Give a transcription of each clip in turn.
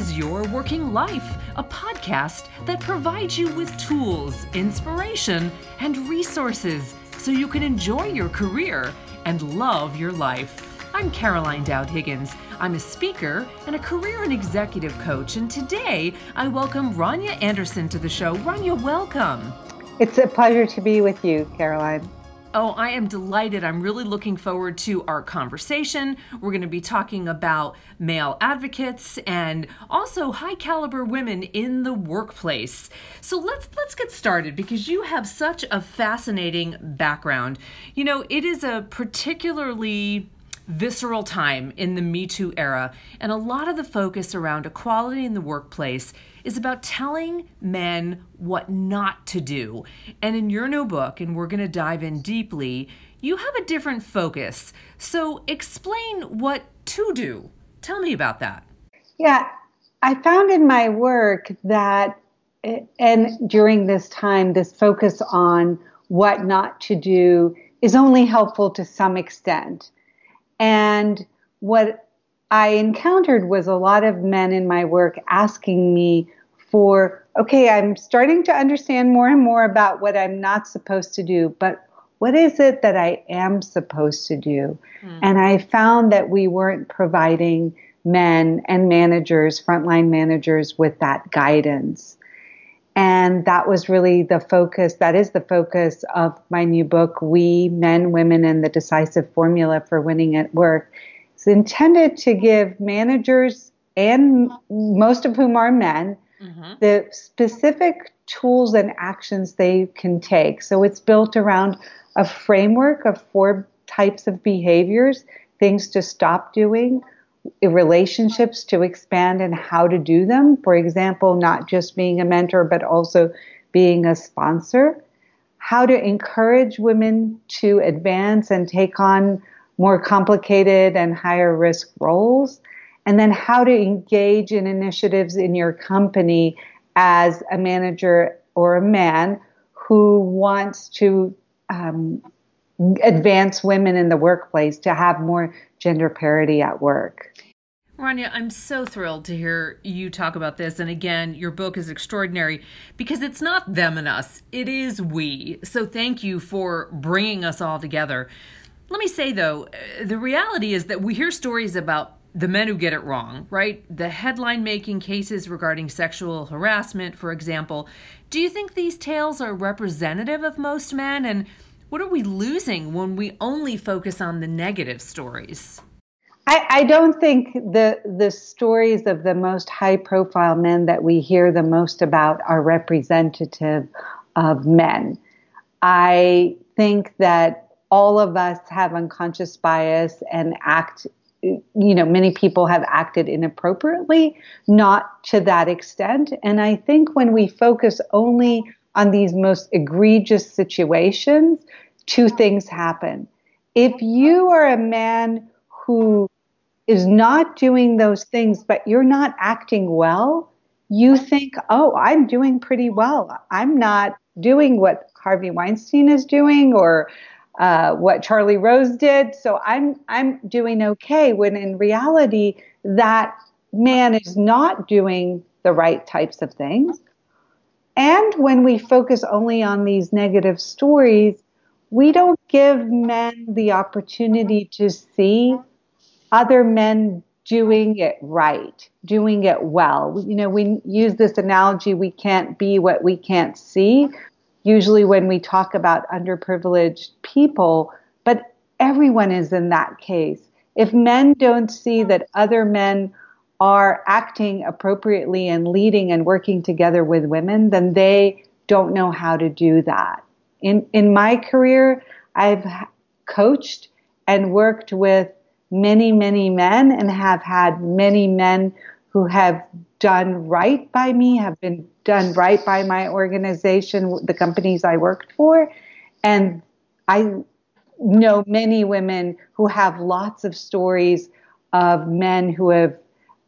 is Your Working Life, a podcast that provides you with tools, inspiration, and resources so you can enjoy your career and love your life. I'm Caroline Dowd Higgins. I'm a speaker and a career and executive coach, and today I welcome Rania Anderson to the show. Rania, welcome. It's a pleasure to be with you, Caroline. Oh, I am delighted. I'm really looking forward to our conversation. We're going to be talking about male advocates and also high caliber women in the workplace. So let's let's get started because you have such a fascinating background. You know, it is a particularly visceral time in the Me Too era, and a lot of the focus around equality in the workplace is about telling men what not to do. And in your new book, and we're going to dive in deeply, you have a different focus. So explain what to do. Tell me about that. Yeah, I found in my work that, and during this time, this focus on what not to do is only helpful to some extent. And what I encountered was a lot of men in my work asking me for, okay, I'm starting to understand more and more about what I'm not supposed to do, but what is it that I am supposed to do? Mm. And I found that we weren't providing men and managers, frontline managers, with that guidance. And that was really the focus, that is the focus of my new book, We, Men, Women, and the Decisive Formula for Winning at Work. It's intended to give managers, and most of whom are men, mm-hmm. the specific tools and actions they can take. So it's built around a framework of four types of behaviors, things to stop doing, relationships to expand and how to do them. For example, not just being a mentor, but also being a sponsor. How to encourage women to advance and take on more complicated and higher risk roles. And then how to engage in initiatives in your company as a manager or a man who wants to um, advance women in the workplace to have more gender parity at work. Rania, I'm so thrilled to hear you talk about this. And again, your book is extraordinary because it's not them and us, it is we. So thank you for bringing us all together. Let me say, though, uh, the reality is that we hear stories about the men who get it wrong, right? The headline making cases regarding sexual harassment, for example. Do you think these tales are representative of most men? And what are we losing when we only focus on the negative stories? I, I don't think the the stories of the most high profile men that we hear the most about are representative of men. I think that all of us have unconscious bias and act you know many people have acted inappropriately not to that extent and i think when we focus only on these most egregious situations two things happen. If you are a man who is not doing those things, but you're not acting well, you think, oh, I'm doing pretty well. I'm not doing what Harvey Weinstein is doing or uh, what Charlie Rose did. So I'm I'm doing okay. When in reality, that man is not doing the right types of things. And when we focus only on these negative stories, we don't give men the opportunity to see other men doing it right, doing it well. You know, we use this analogy we can't be what we can't see, usually when we talk about underprivileged people, but everyone is in that case. If men don't see that other men are acting appropriately and leading and working together with women, then they don't know how to do that in in my career, I've coached and worked with many many men and have had many men who have done right by me, have been done right by my organization, the companies I worked for, and I know many women who have lots of stories of men who have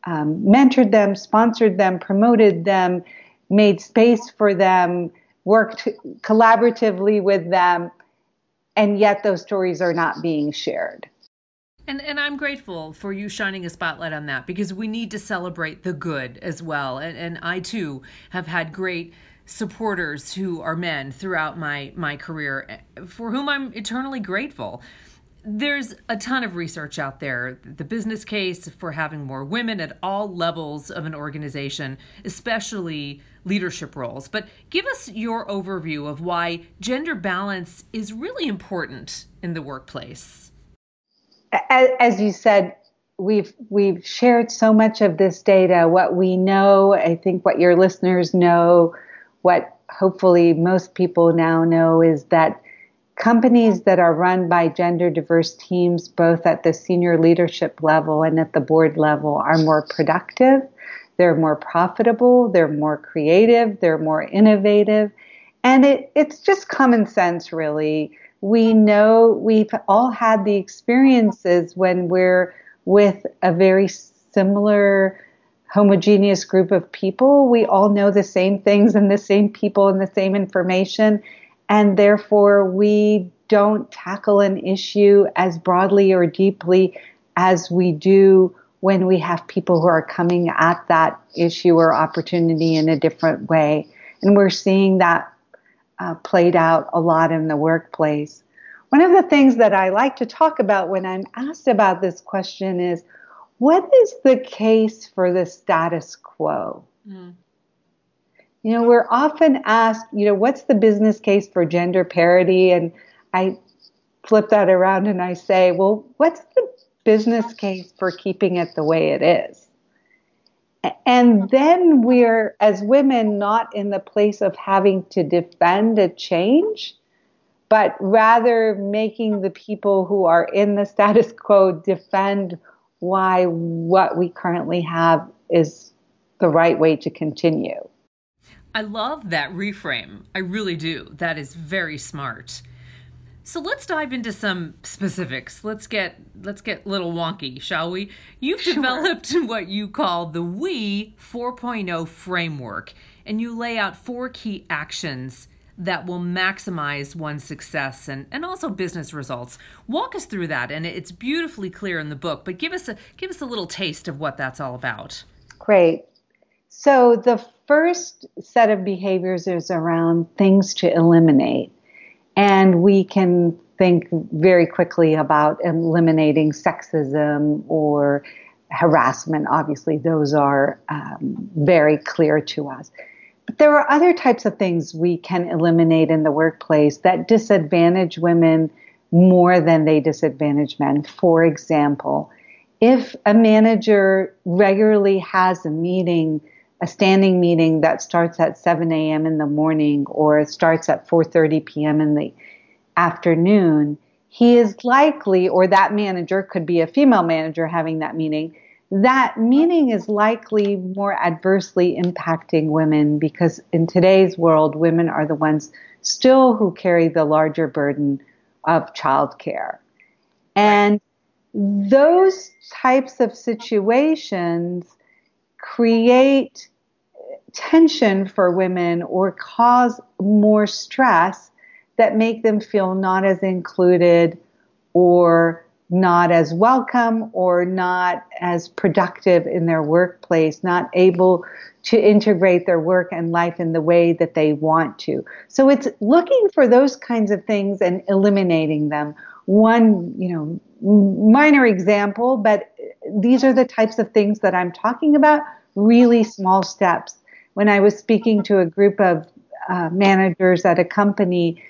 um, mentored them, sponsored them, promoted them, made space for them, worked collaboratively with them, and yet those stories are not being shared. And, and I'm grateful for you shining a spotlight on that because we need to celebrate the good as well. And, and I too have had great supporters who are men throughout my, my career eh, for whom I'm eternally grateful. There's a ton of research out there. The business case for having more women at all levels of an organization, especially leadership roles. But give us your overview of why gender balance is really important in the workplace as you said, we've we've shared so much of this data. What we know, I think, what your listeners know, what hopefully most people now know, is that companies that are run by gender diverse teams, both at the senior leadership level and at the board level, are more productive. They're more profitable. They're more creative. They're more innovative. And it, it's just common sense, really we know we've all had the experiences when we're with a very similar homogeneous group of people. We all know the same things and the same people and the same information. And therefore, we don't tackle an issue as broadly or deeply as we do when we have people who are coming at that issue or opportunity in a different way. And we're seeing that uh, played out a lot in the workplace. One of the things that I like to talk about when I'm asked about this question is what is the case for the status quo? Mm. You know, we're often asked, you know, what's the business case for gender parity? And I flip that around and I say, well, what's the business case for keeping it the way it is? And mm-hmm. then we're, as women, not in the place of having to defend a change, but rather making the people who are in the status quo defend why what we currently have is the right way to continue. I love that reframe. I really do. That is very smart. So let's dive into some specifics. Let's get let's get a little wonky, shall we? You've sure. developed what you call the We 4.0 framework, and you lay out four key actions that will maximize one's success and, and also business results. Walk us through that, and it's beautifully clear in the book. But give us a give us a little taste of what that's all about. Great. So the first set of behaviors is around things to eliminate. And we can think very quickly about eliminating sexism or harassment. Obviously, those are um, very clear to us. But there are other types of things we can eliminate in the workplace that disadvantage women more than they disadvantage men. For example, if a manager regularly has a meeting a standing meeting that starts at 7 a.m. in the morning or starts at 4:30 p.m. in the afternoon, he is likely, or that manager could be a female manager having that meeting. That meeting is likely more adversely impacting women because in today's world, women are the ones still who carry the larger burden of childcare. And those types of situations create tension for women or cause more stress that make them feel not as included or not as welcome or not as productive in their workplace, not able to integrate their work and life in the way that they want to. So it's looking for those kinds of things and eliminating them. One, you know, minor example, but these are the types of things that I'm talking about, really small steps when I was speaking to a group of uh, managers at a company,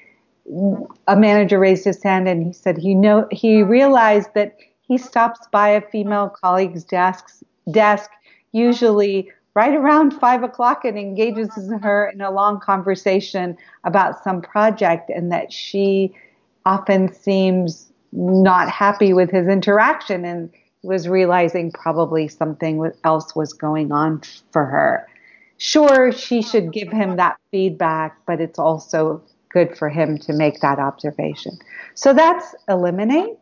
a manager raised his hand and he said he know he realized that he stops by a female colleague's desk desk usually right around five o'clock and engages her in a long conversation about some project and that she often seems not happy with his interaction and was realizing probably something else was going on for her sure, she should give him that feedback, but it's also good for him to make that observation. So that's eliminate.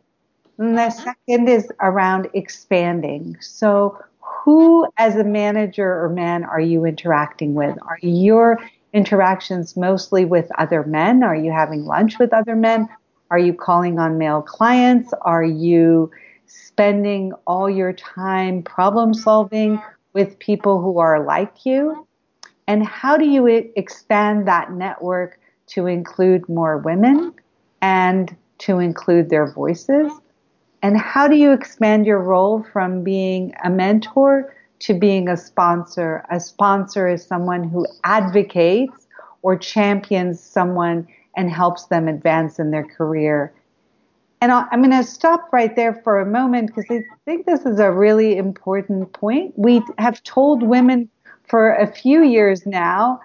And the mm-hmm. second is around expanding. So, who as a manager or man are you interacting with? Are your interactions mostly with other men? Are you having lunch with other men? Are you calling on male clients? Are you spending all your time problem solving with people who are like you? And how do you expand that network to include more women and to include their voices? And how do you expand your role from being a mentor to being a sponsor? A sponsor is someone who advocates or champions someone and helps them advance in their career. And I'm going to stop right there for a moment because I think this is a really important point. We have told women for a few years now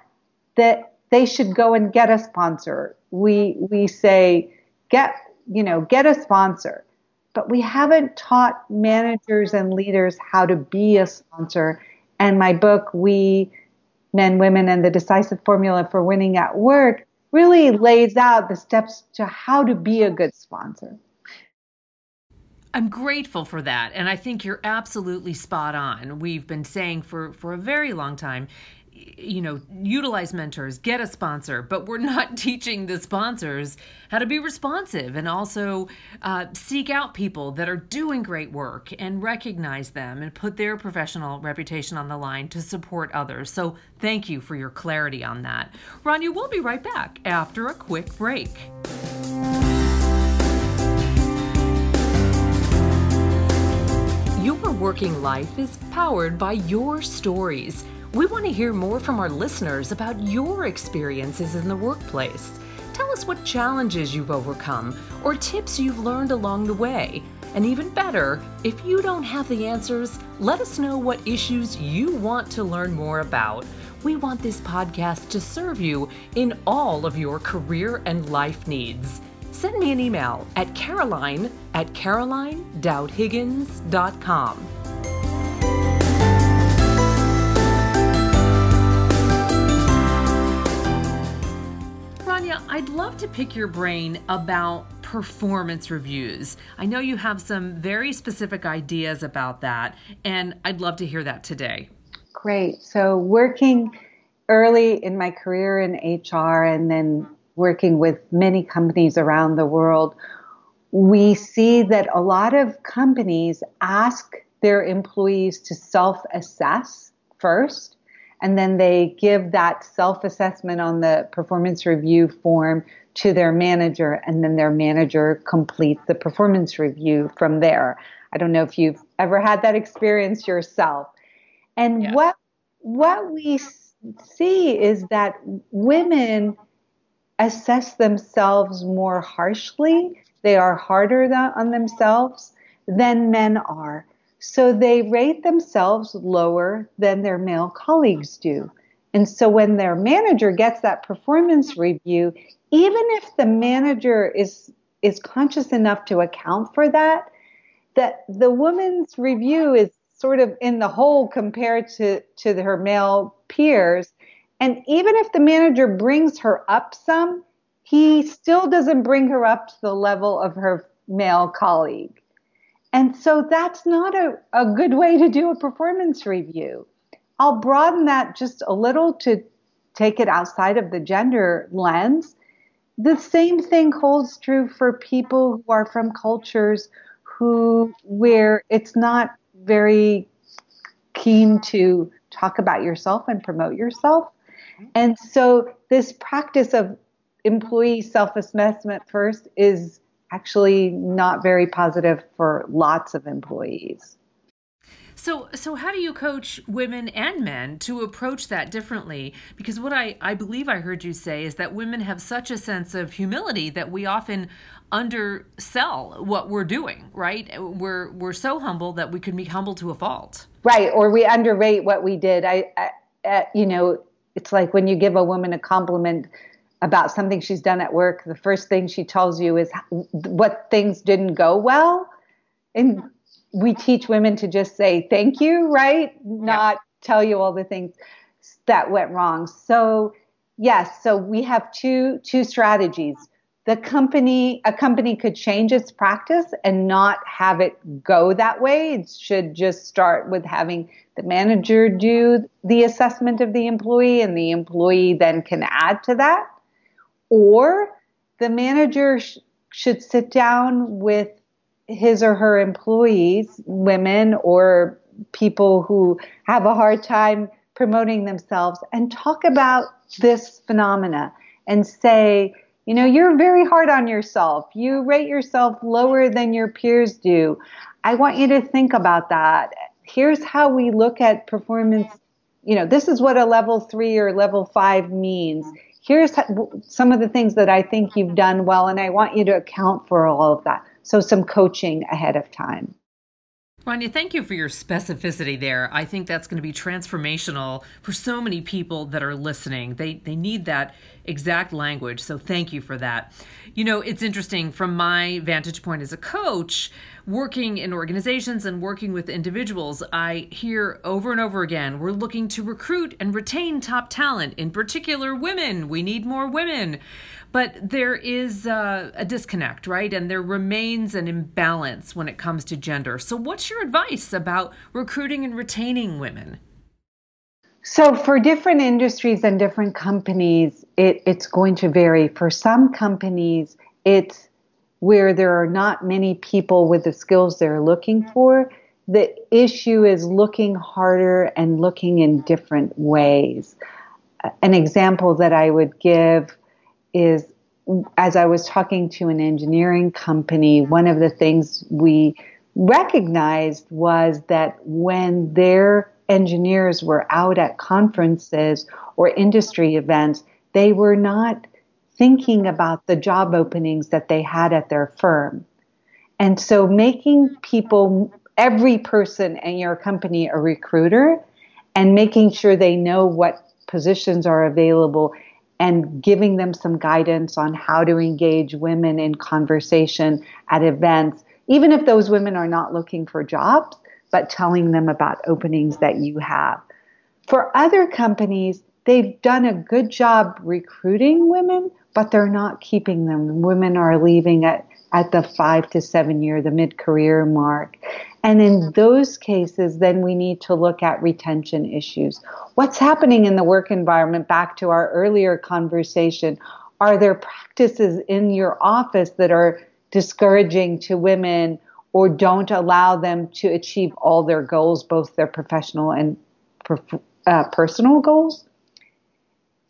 that they should go and get a sponsor. We we say get you know get a sponsor, but we haven't taught managers and leaders how to be a sponsor. And my book, We Men, Women, and the Decisive Formula for Winning at Work, really lays out the steps to how to be a good sponsor. I'm grateful for that. And I think you're absolutely spot on. We've been saying for, for a very long time, you know, utilize mentors, get a sponsor, but we're not teaching the sponsors how to be responsive and also uh, seek out people that are doing great work and recognize them and put their professional reputation on the line to support others. So thank you for your clarity on that. Rania, we'll be right back after a quick break. Working life is powered by your stories. We want to hear more from our listeners about your experiences in the workplace. Tell us what challenges you've overcome or tips you've learned along the way. And even better, if you don't have the answers, let us know what issues you want to learn more about. We want this podcast to serve you in all of your career and life needs send me an email at caroline at caroline.higgins.com. Rania, I'd love to pick your brain about performance reviews. I know you have some very specific ideas about that, and I'd love to hear that today. Great. So, working early in my career in HR and then working with many companies around the world, we see that a lot of companies ask their employees to self assess first, and then they give that self assessment on the performance review form to their manager, and then their manager completes the performance review from there. I don't know if you've ever had that experience yourself. And yeah. what what we see is that women assess themselves more harshly. They are harder on themselves than men are. So they rate themselves lower than their male colleagues do. And so when their manager gets that performance review, even if the manager is is conscious enough to account for that, that the woman's review is sort of in the hole compared to, to her male peers, and even if the manager brings her up some, he still doesn't bring her up to the level of her male colleague. And so that's not a, a good way to do a performance review. I'll broaden that just a little to take it outside of the gender lens. The same thing holds true for people who are from cultures who where it's not very keen to talk about yourself and promote yourself. And so this practice of employee self-assessment first is actually not very positive for lots of employees. So, so how do you coach women and men to approach that differently? Because what I, I believe I heard you say is that women have such a sense of humility that we often undersell what we're doing. Right? We're we're so humble that we can be humble to a fault. Right, or we underrate what we did. I, I uh, you know, it's like when you give a woman a compliment about something she's done at work, the first thing she tells you is what things didn't go well. And we teach women to just say thank you, right? Not tell you all the things that went wrong. So, yes, so we have two two strategies. The company a company could change its practice and not have it go that way. It should just start with having the manager do the assessment of the employee and the employee then can add to that. Or the manager sh- should sit down with his or her employees, women or people who have a hard time promoting themselves, and talk about this phenomena and say, you know, you're very hard on yourself. You rate yourself lower than your peers do. I want you to think about that. Here's how we look at performance. You know, this is what a level three or level five means. Here's some of the things that I think you've done well, and I want you to account for all of that. So, some coaching ahead of time. Rania, thank you for your specificity there. I think that's going to be transformational for so many people that are listening. They they need that exact language. So thank you for that. You know, it's interesting from my vantage point as a coach, working in organizations and working with individuals, I hear over and over again, we're looking to recruit and retain top talent, in particular women. We need more women. But there is uh, a disconnect, right? And there remains an imbalance when it comes to gender. So, what's your advice about recruiting and retaining women? So, for different industries and different companies, it, it's going to vary. For some companies, it's where there are not many people with the skills they're looking for. The issue is looking harder and looking in different ways. An example that I would give is as I was talking to an engineering company, one of the things we recognized was that when their engineers were out at conferences or industry events, they were not thinking about the job openings that they had at their firm. And so making people, every person in your company a recruiter and making sure they know what positions are available and giving them some guidance on how to engage women in conversation at events, even if those women are not looking for jobs, but telling them about openings that you have. For other companies, they've done a good job recruiting women, but they're not keeping them. Women are leaving at, at the five to seven year, the mid career mark. And in those cases, then we need to look at retention issues. What's happening in the work environment? Back to our earlier conversation. Are there practices in your office that are discouraging to women or don't allow them to achieve all their goals, both their professional and uh, personal goals?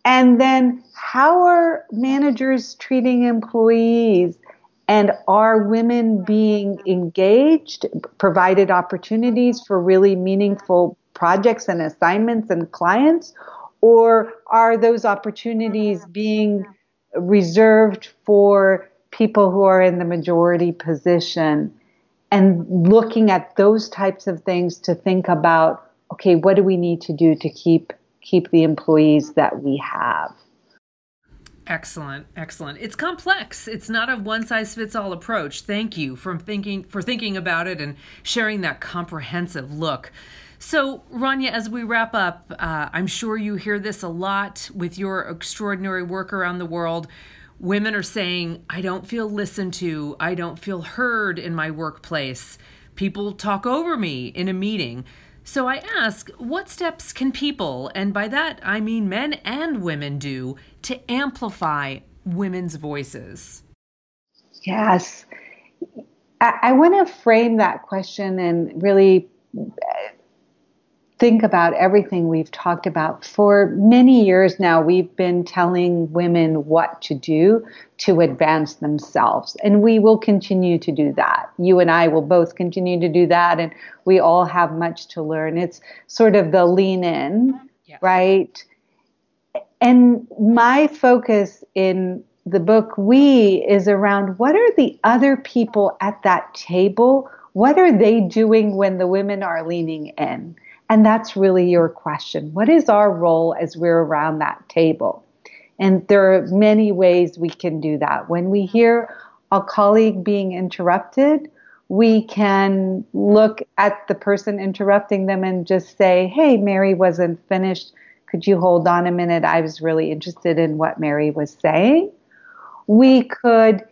And then how are managers treating employees? And are women being engaged, provided opportunities for really meaningful projects and assignments and clients? Or are those opportunities being reserved for people who are in the majority position? And looking at those types of things to think about, okay, what do we need to do to keep keep the employees that we have? Excellent, excellent. It's complex. It's not a one size fits all approach. Thank you for thinking for thinking about it and sharing that comprehensive look. So, Rania, as we wrap up, uh, I'm sure you hear this a lot with your extraordinary work around the world. Women are saying, I don't feel listened to. I don't feel heard in my workplace. People talk over me in a meeting. So I ask, what steps can people, and by that I mean men and women, do to amplify women's voices? Yes. I, I want to frame that question and really think about everything we've talked about. For many years now, we've been telling women what to do to advance themselves. And we will continue to do that. You and I will both continue to do that. And we all have much to learn. It's sort of the lean in, right? And my focus in the book, We, is around what are the other people at that table? What are they doing when the women are leaning in? And that's really your question. What is our role as we're around that table? And there are many ways we can do that. When we hear a colleague being interrupted, we can look at the person interrupting them and just say, Hey, Mary wasn't finished. Could you hold on a minute? I was really interested in what Mary was saying. We could,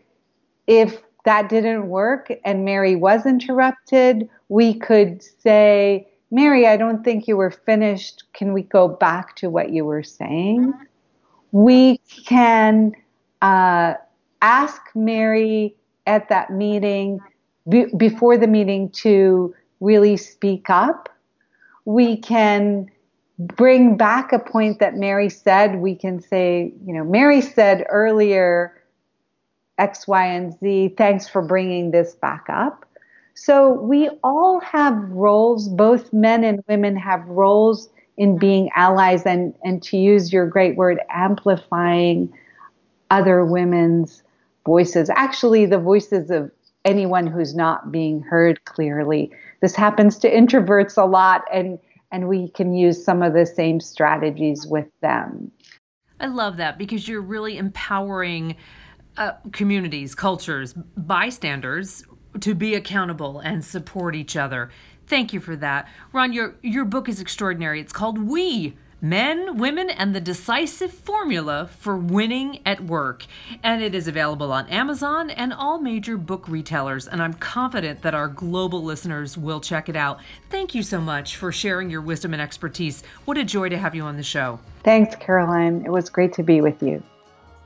if that didn't work and Mary was interrupted, we could say, Mary, I don't think you were finished. Can we go back to what you were saying? We can uh, ask Mary at that meeting be, before the meeting to really speak up. We can bring back a point that Mary said. We can say, you know, Mary said earlier X, Y, and Z. Thanks for bringing this back up. So we all have roles, both men and women have roles in being allies and, and to use your great word, amplifying other women's voices. Actually, the voices of anyone who's not being heard clearly. This happens to introverts a lot and and we can use some of the same strategies with them. I love that because you're really empowering uh, communities, cultures, bystanders to be accountable and support each other. Thank you for that. Ron, your, your book is extraordinary. It's called We Men, Women, and the Decisive Formula for Winning at Work. And it is available on Amazon and all major book retailers. And I'm confident that our global listeners will check it out. Thank you so much for sharing your wisdom and expertise. What a joy to have you on the show. Thanks, Caroline. It was great to be with you.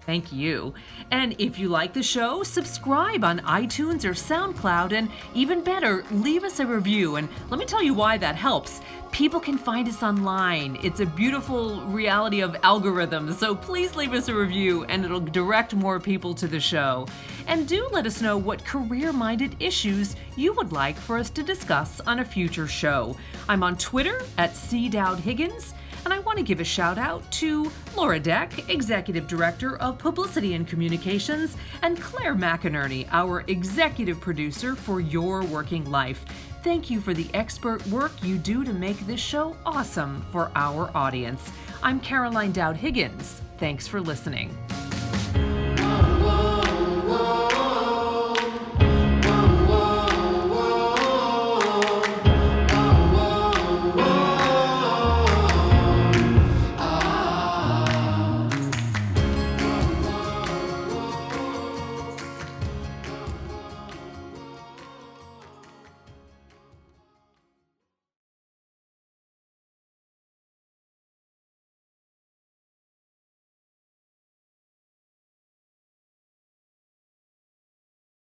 Thank you. And if you like the show, subscribe on iTunes or SoundCloud, and even better, leave us a review. And let me tell you why that helps. People can find us online. It's a beautiful reality of algorithms, so please leave us a review and it'll direct more people to the show. And do let us know what career minded issues you would like for us to discuss on a future show. I'm on Twitter at C. Dowd Higgins. And I want to give a shout out to Laura Deck, Executive Director of Publicity and Communications, and Claire McInerney, our Executive Producer for Your Working Life. Thank you for the expert work you do to make this show awesome for our audience. I'm Caroline Dowd Higgins. Thanks for listening.